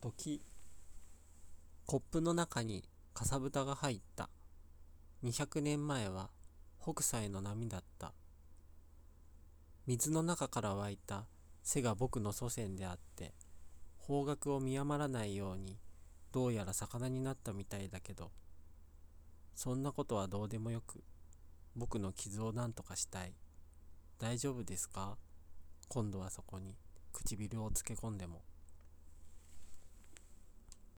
時コップの中にかさぶたが入った。200年前は北斎の波だった。水の中から湧いた。背が僕の祖先であって方角を見余らないようにどうやら魚になったみたいだけど。そんなことはどうでもよく僕の傷を何とかしたい。大丈夫ですか？今度はそこに唇をつけ込んでも。